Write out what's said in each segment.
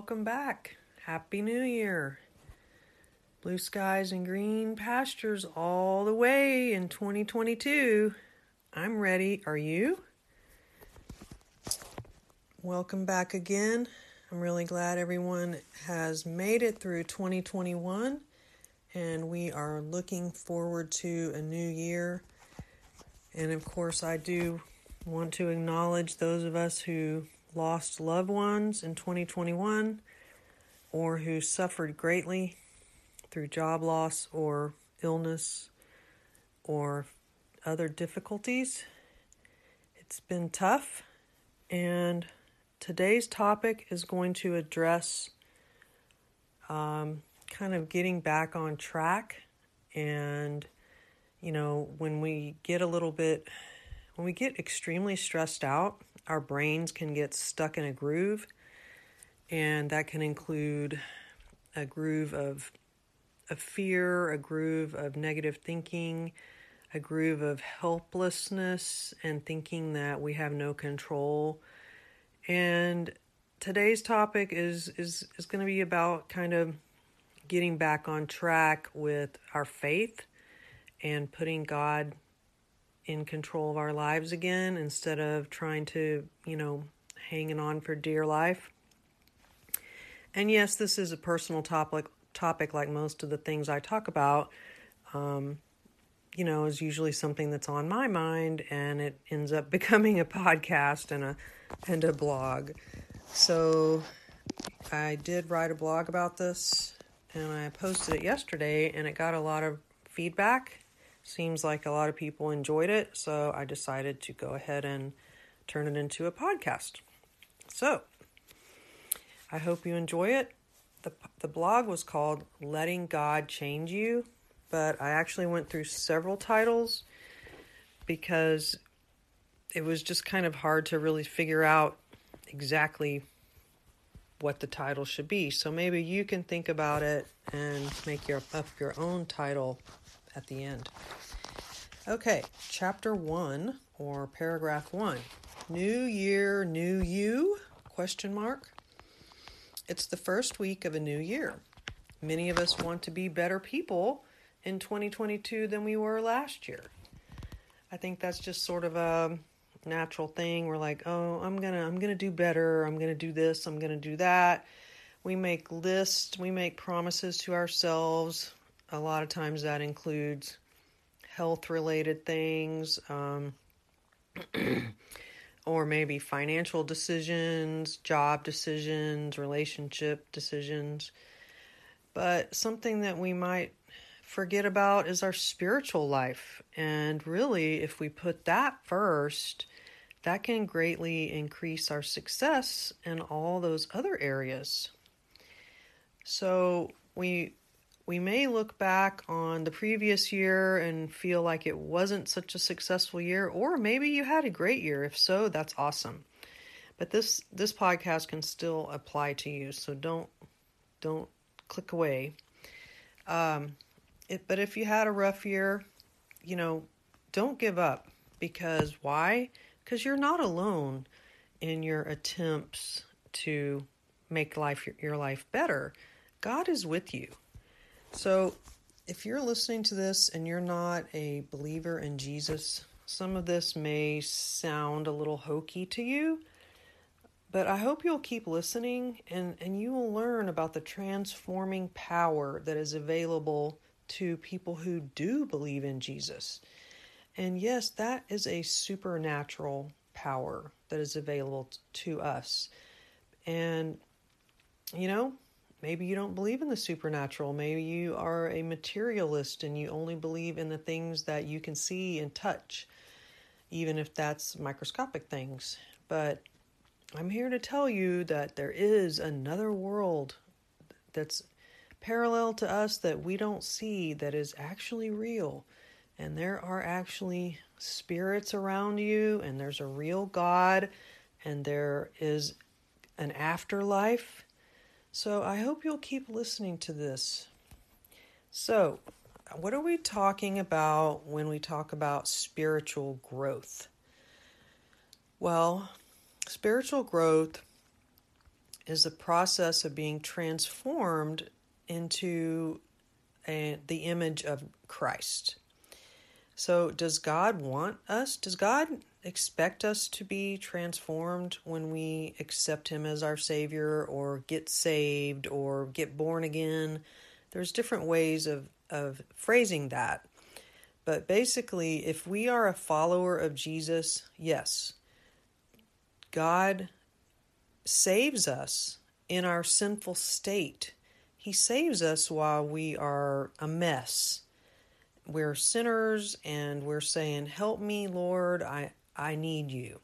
welcome back. Happy New Year. Blue skies and green pastures all the way in 2022. I'm ready. Are you? Welcome back again. I'm really glad everyone has made it through 2021 and we are looking forward to a new year. And of course, I do want to acknowledge those of us who lost loved ones in 2021 or who suffered greatly through job loss or illness or other difficulties. It's been tough, and today's topic is going to address um, kind of getting back on track and you know when we get a little bit when we get extremely stressed out our brains can get stuck in a groove, and that can include a groove of, of fear, a groove of negative thinking, a groove of helplessness, and thinking that we have no control. And today's topic is is is going to be about kind of getting back on track with our faith and putting God in control of our lives again instead of trying to, you know, hanging on for dear life. And yes, this is a personal topic topic like most of the things I talk about. Um, you know, is usually something that's on my mind and it ends up becoming a podcast and a and a blog. So I did write a blog about this and I posted it yesterday and it got a lot of feedback Seems like a lot of people enjoyed it, so I decided to go ahead and turn it into a podcast. So, I hope you enjoy it. The, the blog was called Letting God Change You, but I actually went through several titles because it was just kind of hard to really figure out exactly what the title should be. So maybe you can think about it and make your up your own title at the end. Okay, chapter 1 or paragraph 1. New year, new you? Question mark. It's the first week of a new year. Many of us want to be better people in 2022 than we were last year. I think that's just sort of a natural thing. We're like, "Oh, I'm going to I'm going to do better. I'm going to do this, I'm going to do that." We make lists, we make promises to ourselves. A lot of times that includes health related things, um, or maybe financial decisions, job decisions, relationship decisions. But something that we might forget about is our spiritual life. And really, if we put that first, that can greatly increase our success in all those other areas. So, we we may look back on the previous year and feel like it wasn't such a successful year or maybe you had a great year. If so that's awesome. But this this podcast can still apply to you so don't don't click away. Um it, but if you had a rough year you know don't give up. Because why? Because you're not alone in your attempts to make life your life better. God is with you so, if you're listening to this and you're not a believer in Jesus, some of this may sound a little hokey to you, but I hope you'll keep listening and, and you will learn about the transforming power that is available to people who do believe in Jesus. And yes, that is a supernatural power that is available to us. And, you know, Maybe you don't believe in the supernatural. Maybe you are a materialist and you only believe in the things that you can see and touch, even if that's microscopic things. But I'm here to tell you that there is another world that's parallel to us that we don't see that is actually real. And there are actually spirits around you, and there's a real God, and there is an afterlife so I hope you'll keep listening to this. So, what are we talking about when we talk about spiritual growth? Well, spiritual growth is the process of being transformed into a, the image of Christ. So, does God want us? Does God expect us to be transformed when we accept Him as our Savior or get saved or get born again? There's different ways of, of phrasing that. But basically, if we are a follower of Jesus, yes, God saves us in our sinful state. He saves us while we are a mess. We're sinners and we're saying, Help me, Lord, I, I need you.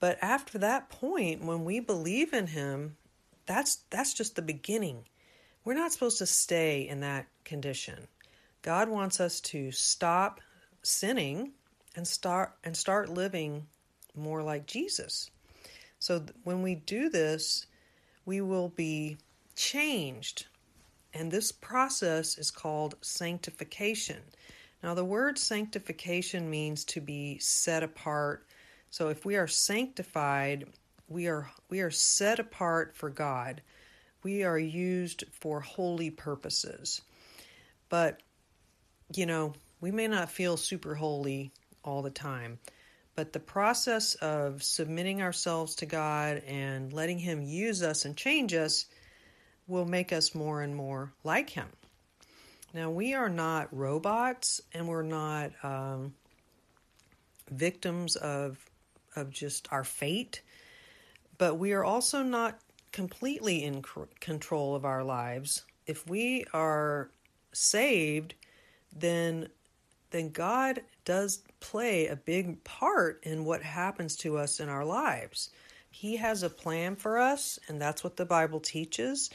But after that point, when we believe in Him, that's, that's just the beginning. We're not supposed to stay in that condition. God wants us to stop sinning and start and start living more like Jesus. So when we do this, we will be changed. And this process is called sanctification. Now, the word sanctification means to be set apart. So if we are sanctified, we are we are set apart for God. We are used for holy purposes. But you know, we may not feel super holy all the time. But the process of submitting ourselves to God and letting Him use us and change us will make us more and more like Him. Now, we are not robots and we're not um, victims of, of just our fate, but we are also not completely in control of our lives. If we are saved, then then God does play a big part in what happens to us in our lives. He has a plan for us, and that's what the Bible teaches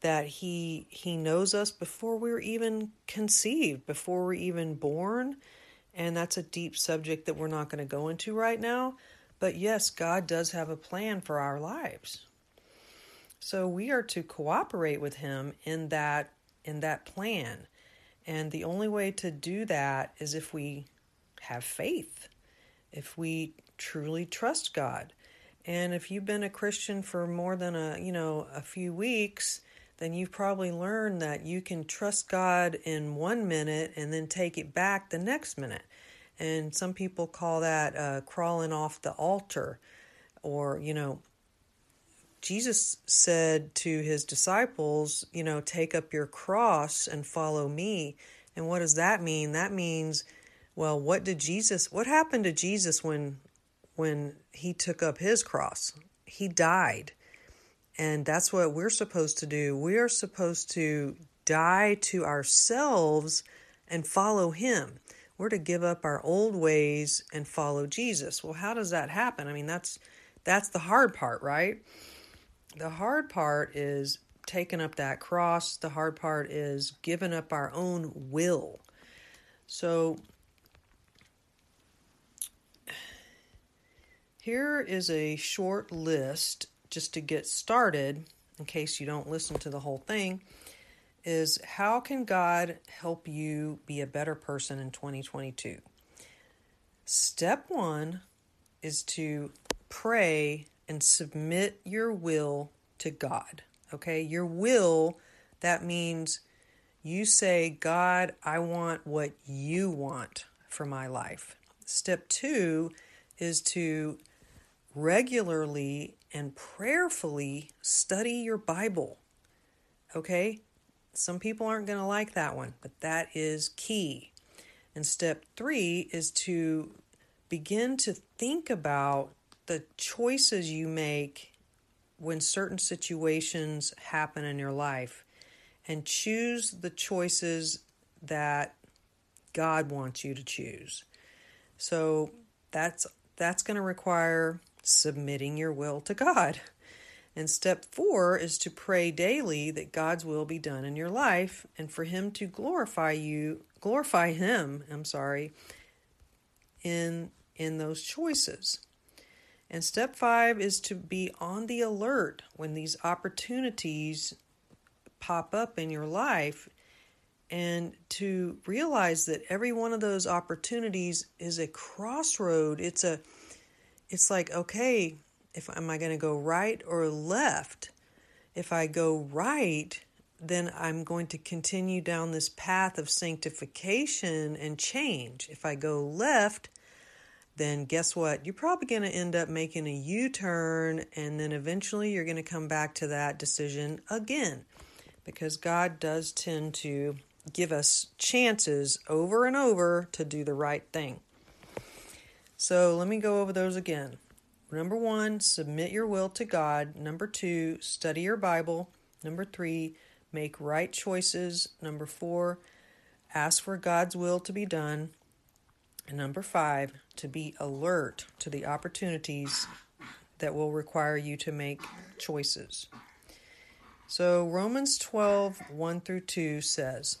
that he he knows us before we're even conceived, before we're even born, and that's a deep subject that we're not going to go into right now. But yes, God does have a plan for our lives. So we are to cooperate with him in that in that plan. And the only way to do that is if we have faith, if we truly trust God. And if you've been a Christian for more than a, you know, a few weeks, then you've probably learned that you can trust God in one minute and then take it back the next minute. And some people call that uh, crawling off the altar. Or, you know, Jesus said to his disciples, you know, take up your cross and follow me. And what does that mean? That means, well, what did Jesus what happened to Jesus when when he took up his cross? He died. And that's what we're supposed to do. We are supposed to die to ourselves and follow him. We're to give up our old ways and follow Jesus. Well, how does that happen? I mean, that's that's the hard part, right? The hard part is taking up that cross. The hard part is giving up our own will. So, here is a short list just to get started, in case you don't listen to the whole thing, is how can God help you be a better person in 2022? Step one is to pray and submit your will to God. Okay, your will, that means you say, God, I want what you want for my life. Step two is to regularly and prayerfully study your Bible. Okay, some people aren't going to like that one, but that is key. And step three is to begin to think about the choices you make when certain situations happen in your life and choose the choices that God wants you to choose. So that's that's going to require submitting your will to God. And step 4 is to pray daily that God's will be done in your life and for him to glorify you, glorify him, I'm sorry, in in those choices. And step five is to be on the alert when these opportunities pop up in your life and to realize that every one of those opportunities is a crossroad. It's a it's like, okay, if am I going to go right or left? If I go right, then I'm going to continue down this path of sanctification and change. If I go left, then guess what? You're probably going to end up making a U turn, and then eventually you're going to come back to that decision again because God does tend to give us chances over and over to do the right thing. So let me go over those again. Number one, submit your will to God. Number two, study your Bible. Number three, make right choices. Number four, ask for God's will to be done. And number five, to be alert to the opportunities that will require you to make choices. So Romans 12, 1 through 2 says,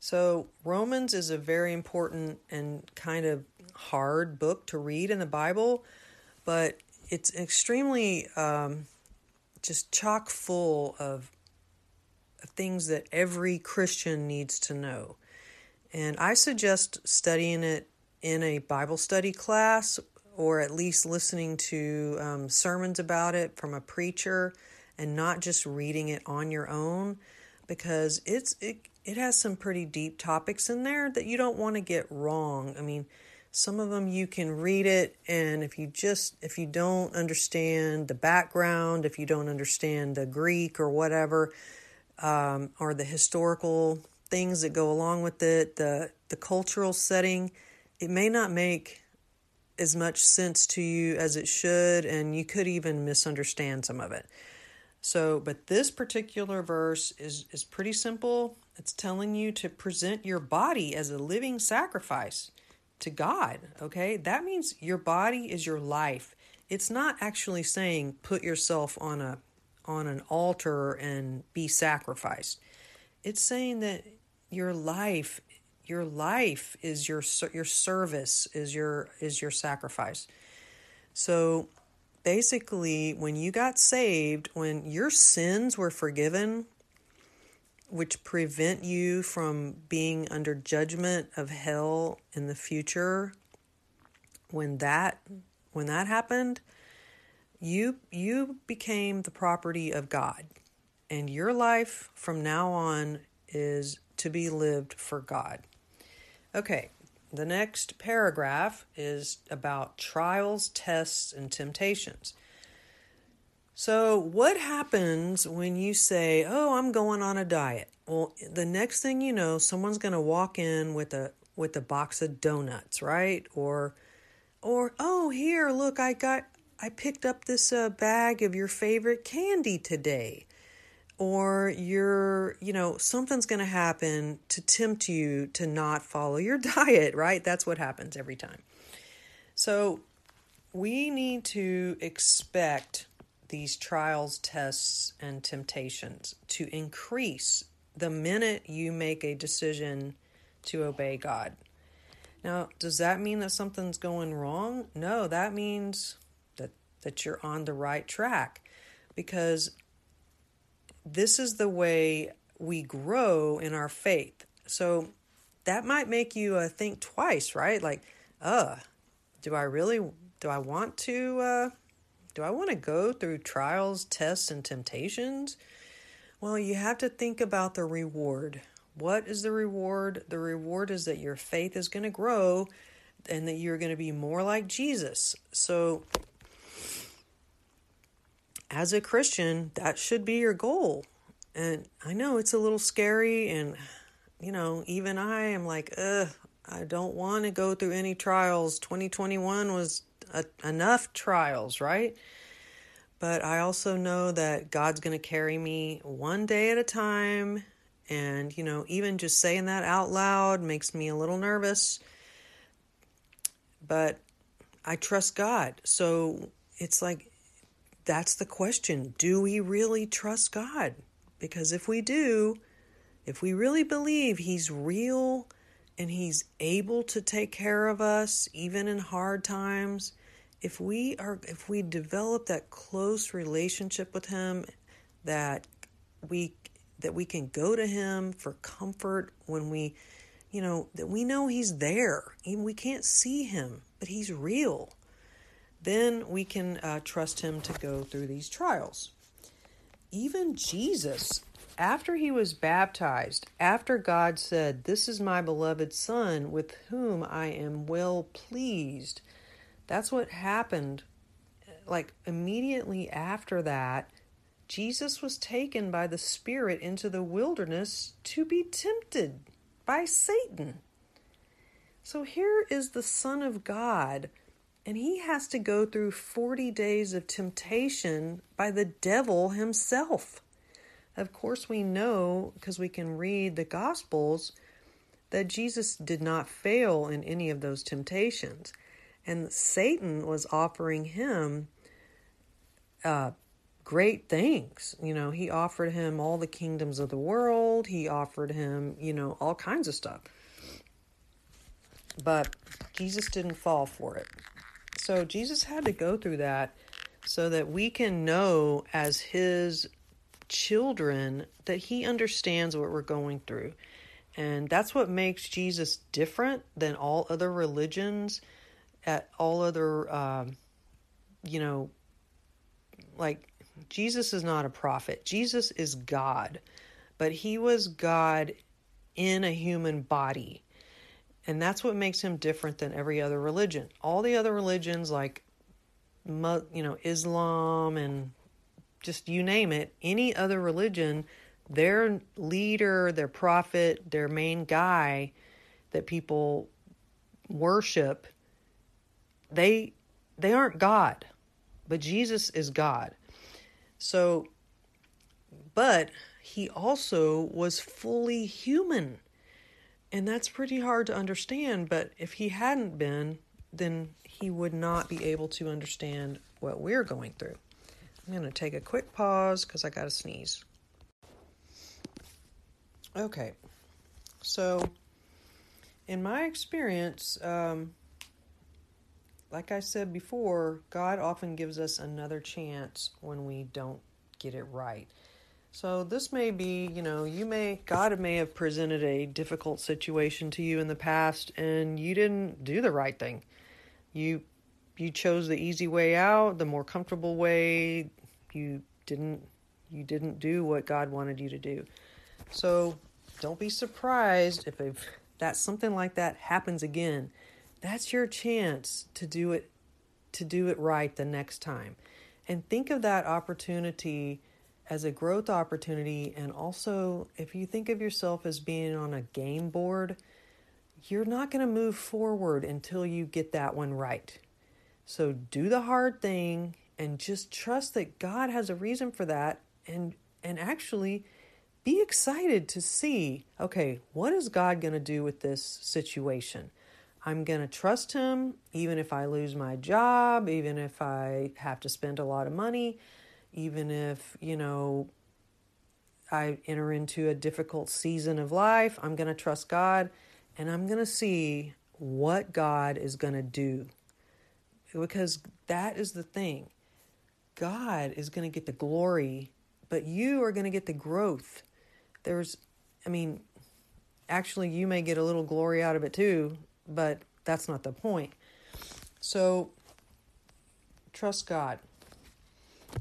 So, Romans is a very important and kind of hard book to read in the Bible, but it's extremely um, just chock full of, things that every Christian needs to know. And I suggest studying it in a Bible study class or at least listening to um, sermons about it from a preacher and not just reading it on your own because it's it, it has some pretty deep topics in there that you don't want to get wrong. I mean, some of them you can read it and if you just if you don't understand the background, if you don't understand the Greek or whatever, um, or the historical things that go along with it, the the cultural setting, it may not make as much sense to you as it should, and you could even misunderstand some of it. So, but this particular verse is is pretty simple. It's telling you to present your body as a living sacrifice to God, okay? That means your body is your life. It's not actually saying put yourself on a on an altar and be sacrificed. It's saying that your life your life is your your service is your is your sacrifice. So basically when you got saved, when your sins were forgiven, which prevent you from being under judgment of hell in the future, when that when that happened, you you became the property of God. And your life from now on is to be lived for God. Okay, the next paragraph is about trials, tests, and temptations. So, what happens when you say, "Oh, I'm going on a diet"? Well, the next thing you know, someone's going to walk in with a with a box of donuts, right? Or or oh, here, look, I got I picked up this uh, bag of your favorite candy today or you're, you know, something's going to happen to tempt you to not follow your diet, right? That's what happens every time. So we need to expect these trials, tests, and temptations to increase the minute you make a decision to obey God. Now, does that mean that something's going wrong? No, that means that that you're on the right track because this is the way we grow in our faith. So that might make you uh, think twice, right? Like, uh, do I really, do I want to, uh, do I want to go through trials, tests, and temptations? Well, you have to think about the reward. What is the reward? The reward is that your faith is going to grow and that you're going to be more like Jesus. So as a Christian, that should be your goal. And I know it's a little scary, and you know, even I am like, ugh, I don't want to go through any trials. 2021 was a, enough trials, right? But I also know that God's going to carry me one day at a time. And, you know, even just saying that out loud makes me a little nervous. But I trust God. So it's like that's the question. Do we really trust God? Because if we do, if we really believe He's real and He's able to take care of us even in hard times, if we are if we develop that close relationship with Him, that we that we can go to Him for comfort when we, you know, that we know He's there. We can't see Him, but He's real. Then we can uh, trust Him to go through these trials. Even Jesus after he was baptized, after God said, This is my beloved Son with whom I am well pleased, that's what happened. Like immediately after that, Jesus was taken by the Spirit into the wilderness to be tempted by Satan. So here is the Son of God, and he has to go through 40 days of temptation by the devil himself. Of course, we know because we can read the Gospels that Jesus did not fail in any of those temptations. And Satan was offering him uh, great things. You know, he offered him all the kingdoms of the world, he offered him, you know, all kinds of stuff. But Jesus didn't fall for it. So Jesus had to go through that so that we can know as his children that he understands what we're going through. And that's what makes Jesus different than all other religions, at all other, um, you know, like Jesus is not a prophet. Jesus is God, but he was God in a human body. And that's what makes him different than every other religion. All the other religions, like, you know, Islam and just you name it, any other religion, their leader, their prophet, their main guy that people worship, they they aren't God, but Jesus is God. So but he also was fully human. And that's pretty hard to understand, but if he hadn't been, then he would not be able to understand what we're going through. I'm going to take a quick pause because I got to sneeze. Okay, so in my experience, um, like I said before, God often gives us another chance when we don't get it right. So this may be, you know, you may God may have presented a difficult situation to you in the past and you didn't do the right thing. You you chose the easy way out, the more comfortable way, you didn't you didn't do what God wanted you to do. So don't be surprised if that something like that happens again. That's your chance to do it to do it right the next time. And think of that opportunity as a growth opportunity and also if you think of yourself as being on a game board, you're not going to move forward until you get that one right. So do the hard thing and just trust that God has a reason for that and and actually be excited to see okay what is God going to do with this situation I'm going to trust him even if I lose my job even if I have to spend a lot of money even if you know I enter into a difficult season of life. I'm going to trust God and I'm going to see what God is going to do. Because that is the thing. God is going to get the glory, but you are going to get the growth. There's, I mean, actually, you may get a little glory out of it too, but that's not the point. So, trust God.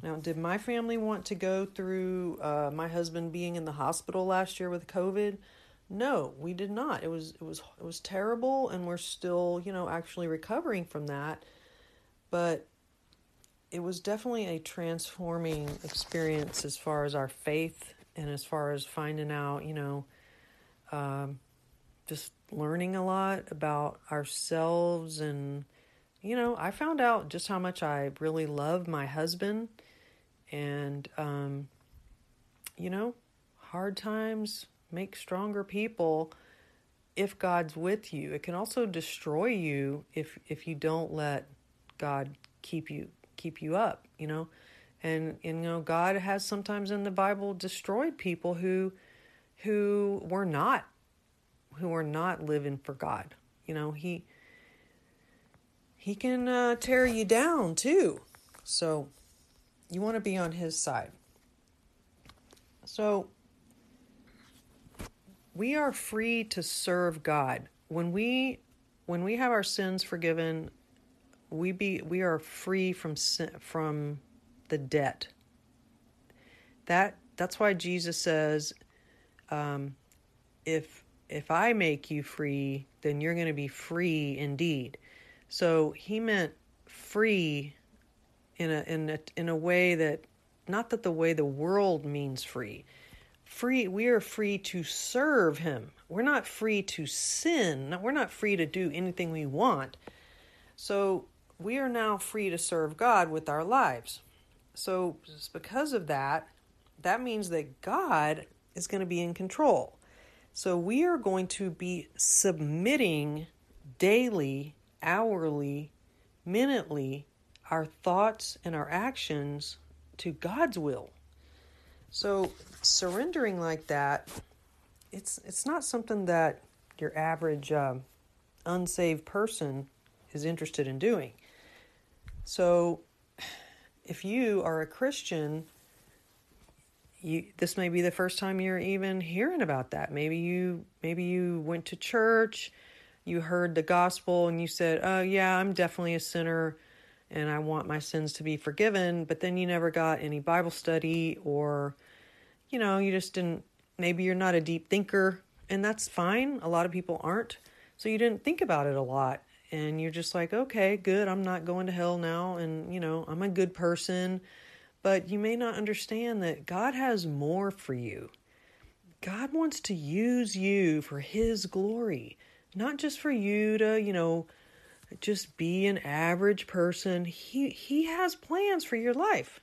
Now, did my family want to go through uh, my husband being in the hospital last year with COVID? No, we did not. It was it was it was terrible, and we're still you know actually recovering from that. But it was definitely a transforming experience as far as our faith and as far as finding out, you know, um, just learning a lot about ourselves. And, you know, I found out just how much I really love my husband. And, um, you know, hard times make stronger people if God's with you. It can also destroy you if if you don't let God keep you keep you up, you know. And, and you know, God has sometimes in the Bible destroyed people who who were not who are not living for God. You know, he he can uh, tear you down too. So you want to be on his side. So we are free to serve God. When we when we have our sins forgiven, we be we are free from sin, from the debt. That that's why Jesus says, um, if if I make you free, then you're going to be free indeed. So he meant free in a in a in a way that not that the way the world means free. Free we are free to serve him. We're not free to sin. We're not free to do anything we want. So we are now free to serve God with our lives. So because of that, that means that God is going to be in control. So we are going to be submitting daily, hourly, minutely our thoughts and our actions to God's will. So surrendering like that, it's it's not something that your average um, unsaved person is interested in doing. So if you are a Christian, you this may be the first time you're even hearing about that. Maybe you maybe you went to church, you heard the gospel and you said, "Oh yeah, I'm definitely a sinner and I want my sins to be forgiven," but then you never got any Bible study or you know, you just didn't maybe you're not a deep thinker and that's fine. A lot of people aren't. So you didn't think about it a lot and you're just like, "Okay, good. I'm not going to hell now and, you know, I'm a good person." But you may not understand that God has more for you. God wants to use you for His glory, not just for you to, you know, just be an average person. He He has plans for your life.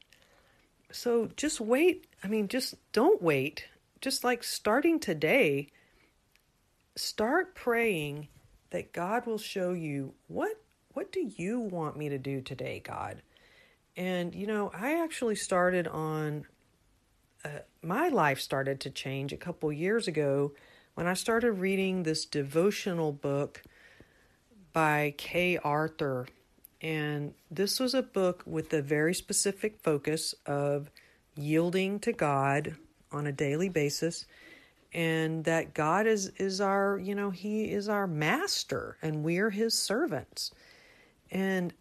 So just wait. I mean, just don't wait. Just like starting today, start praying that God will show you what what do you want me to do today, God? And, you know, I actually started on, uh, my life started to change a couple years ago when I started reading this devotional book by Kay Arthur. And this was a book with a very specific focus of yielding to God on a daily basis and that God is is our, you know, he is our master and we're his servants. And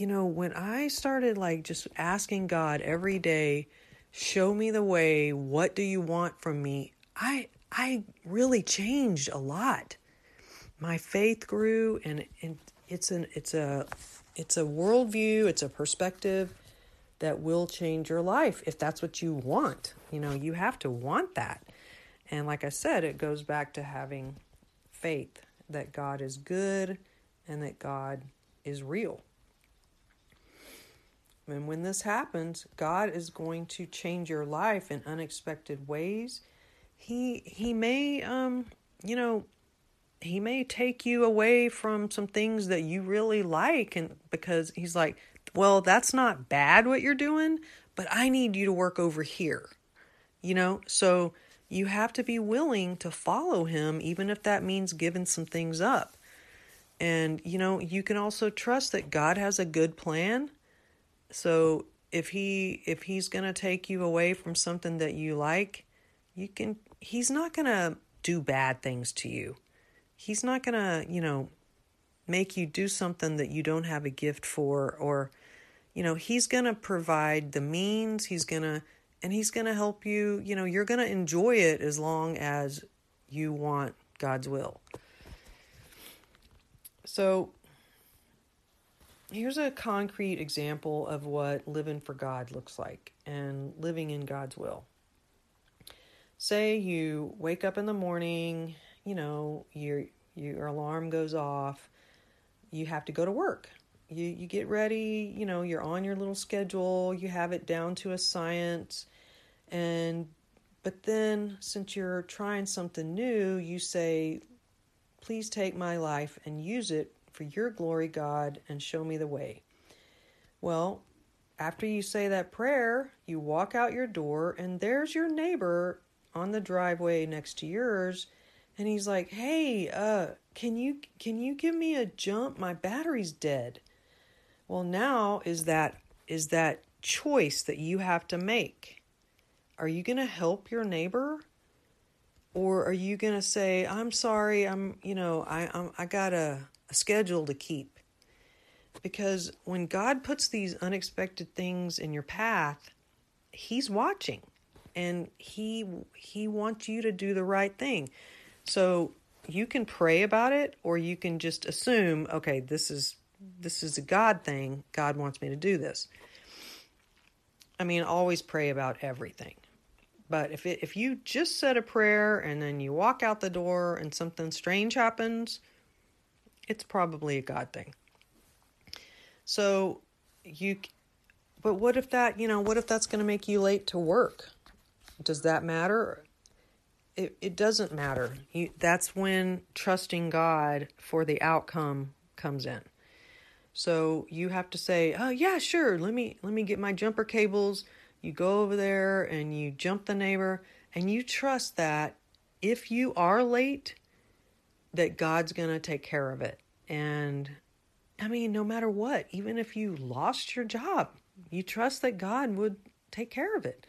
you know, when I started like just asking God every day, show me the way, what do you want from me? I I really changed a lot. My faith grew and, and it's an it's a it's a worldview, it's a perspective that will change your life if that's what you want. You know, you have to want that. And like I said, it goes back to having faith that God is good and that God is real. And when this happens, God is going to change your life in unexpected ways. He he may um you know he may take you away from some things that you really like and because he's like, "Well, that's not bad what you're doing, but I need you to work over here." You know? So you have to be willing to follow him even if that means giving some things up. And you know, you can also trust that God has a good plan so if he if he's going to take you away from something that you like, you can he's not going to do bad things to you. He's not going to, you know, make you do something that you don't have a gift for or you know, he's going to provide the means, he's going to and he's going to help you, you know, you're going to enjoy it as long as you want God's will. So here's a concrete example of what living for God looks like and living in God's will. Say you wake up in the morning, you know, your your alarm goes off, you have to go to work. You you get ready, you know, you're on your little schedule, you have it down to a science and but then since you're trying something new, you say, "Please take my life and use it for your glory, God, and show me the way. Well, after you say that prayer, you walk out your door, and there's your neighbor on the driveway next to yours and he's like, "Hey, uh, can you can you give me a jump? My battery's dead." Well, now is that is that choice that you have to make. Are you going to help your neighbor? Or are you going to say, "I'm sorry, I'm, you know, I I'm, I got a, a schedule to keep." Because when God puts these unexpected things in your path, he's watching and he he wants you to do the right thing. So you can pray about it or you can just assume, okay, this is this is a God thing. God wants me to do this. I mean, always pray about everything. But if it, if you just said a prayer and then you walk out the door and something strange happens, it's probably a God thing. So you but what if that, you know, what if that's going to make you late to work? Does that matter? It, it doesn't matter. You, that's when trusting God for the outcome comes in. So you have to say, "Oh yeah, sure. Let me let me get my jumper cables." You go over there and you jump the neighbor and you trust that if you are late that God's going to take care of it. And I mean, no matter what, even if you lost your job, you trust that God would take care of it.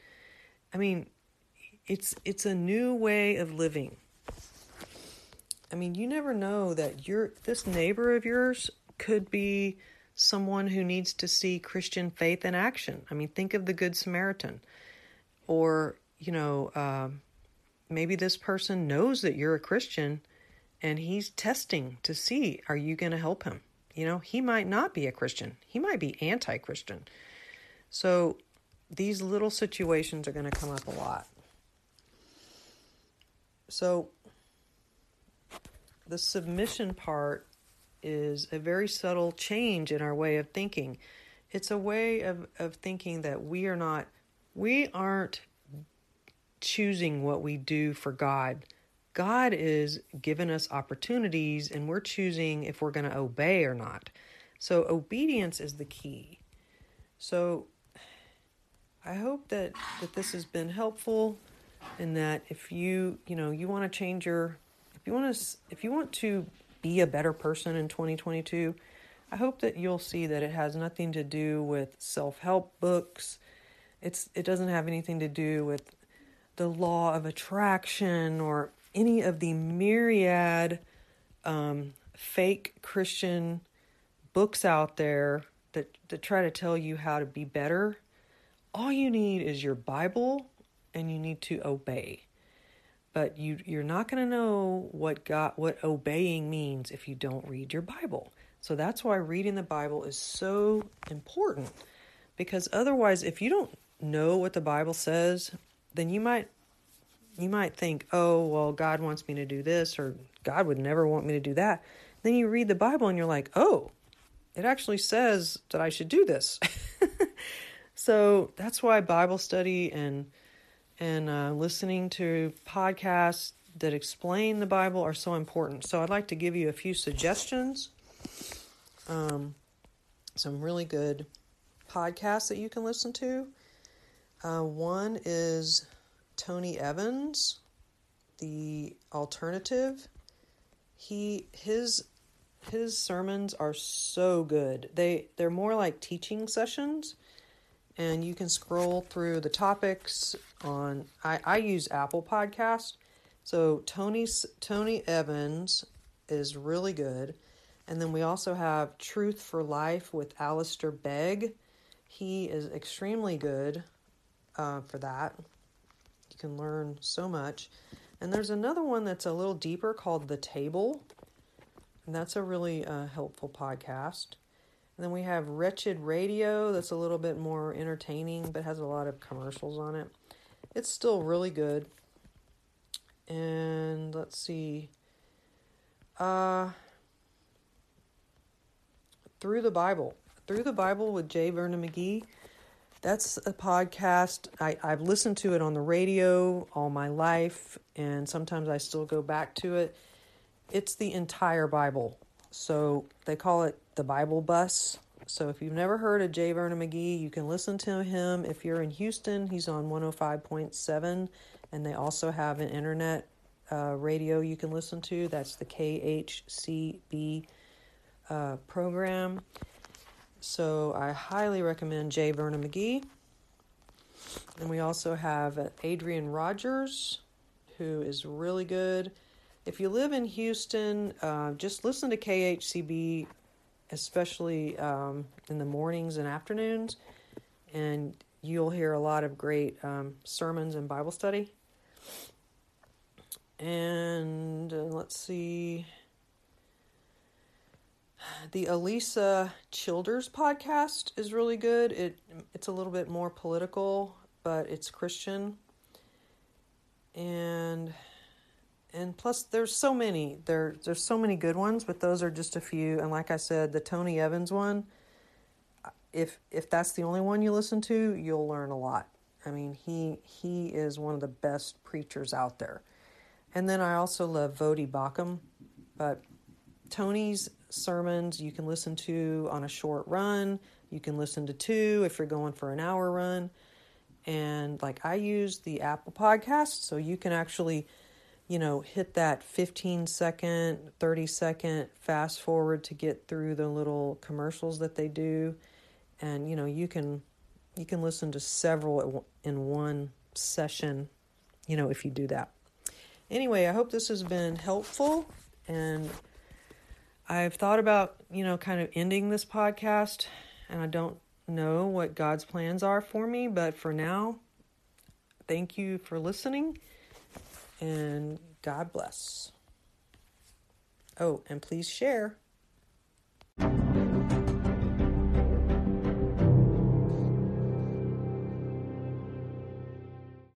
I mean, it's it's a new way of living. I mean, you never know that your this neighbor of yours could be someone who needs to see Christian faith in action. I mean, think of the Good Samaritan, or you know, uh, maybe this person knows that you're a Christian, and he's testing to see are you going to help him. You know, he might not be a Christian. He might be anti-Christian. So these little situations are going to come up a lot. So, the submission part is a very subtle change in our way of thinking. It's a way of, of thinking that we are not, we aren't choosing what we do for God. God is giving us opportunities and we're choosing if we're going to obey or not. So, obedience is the key. So, I hope that, that this has been helpful and that if you you know you want to change your if you want to if you want to be a better person in 2022 i hope that you'll see that it has nothing to do with self-help books it's it doesn't have anything to do with the law of attraction or any of the myriad um, fake christian books out there that, that try to tell you how to be better all you need is your bible and you need to obey. But you you're not going to know what God what obeying means if you don't read your Bible. So that's why reading the Bible is so important because otherwise if you don't know what the Bible says, then you might you might think, "Oh, well God wants me to do this or God would never want me to do that." Then you read the Bible and you're like, "Oh, it actually says that I should do this." so that's why Bible study and and uh, listening to podcasts that explain the Bible are so important. So I'd like to give you a few suggestions. Um, some really good podcasts that you can listen to. Uh, one is Tony Evans, the alternative. He his his sermons are so good. They they're more like teaching sessions and you can scroll through the topics on I, I use Apple Podcast. So Tony's Tony Evans is really good. And then we also have Truth for Life with Alistair Begg. He is extremely good uh, for that. Can learn so much. And there's another one that's a little deeper called The Table. And that's a really uh, helpful podcast. And then we have Wretched Radio, that's a little bit more entertaining, but has a lot of commercials on it. It's still really good. And let's see. Uh, Through the Bible. Through the Bible with J. Vernon McGee. That's a podcast. I, I've listened to it on the radio all my life, and sometimes I still go back to it. It's the entire Bible. So they call it the Bible bus. So if you've never heard of J. Vernon McGee, you can listen to him. If you're in Houston, he's on 105.7, and they also have an internet uh, radio you can listen to. That's the KHCB uh, program. So I highly recommend J. Vernon McGee. And we also have Adrian Rogers, who is really good. If you live in Houston, uh, just listen to KHCB, especially um, in the mornings and afternoons, and you'll hear a lot of great um, sermons and Bible study. And uh, let's see. The Alisa Childers podcast is really good. It it's a little bit more political, but it's Christian. And and plus there's so many. There there's so many good ones, but those are just a few. And like I said, the Tony Evans one, if if that's the only one you listen to, you'll learn a lot. I mean, he he is one of the best preachers out there. And then I also love Voddie Baucham, but Tony's sermons you can listen to on a short run. You can listen to two if you're going for an hour run. And like I use the Apple podcast, so you can actually, you know, hit that 15 second, 30 second fast forward to get through the little commercials that they do. And you know, you can you can listen to several in one session, you know, if you do that. Anyway, I hope this has been helpful and I've thought about, you know, kind of ending this podcast, and I don't know what God's plans are for me, but for now, thank you for listening, and God bless. Oh, and please share.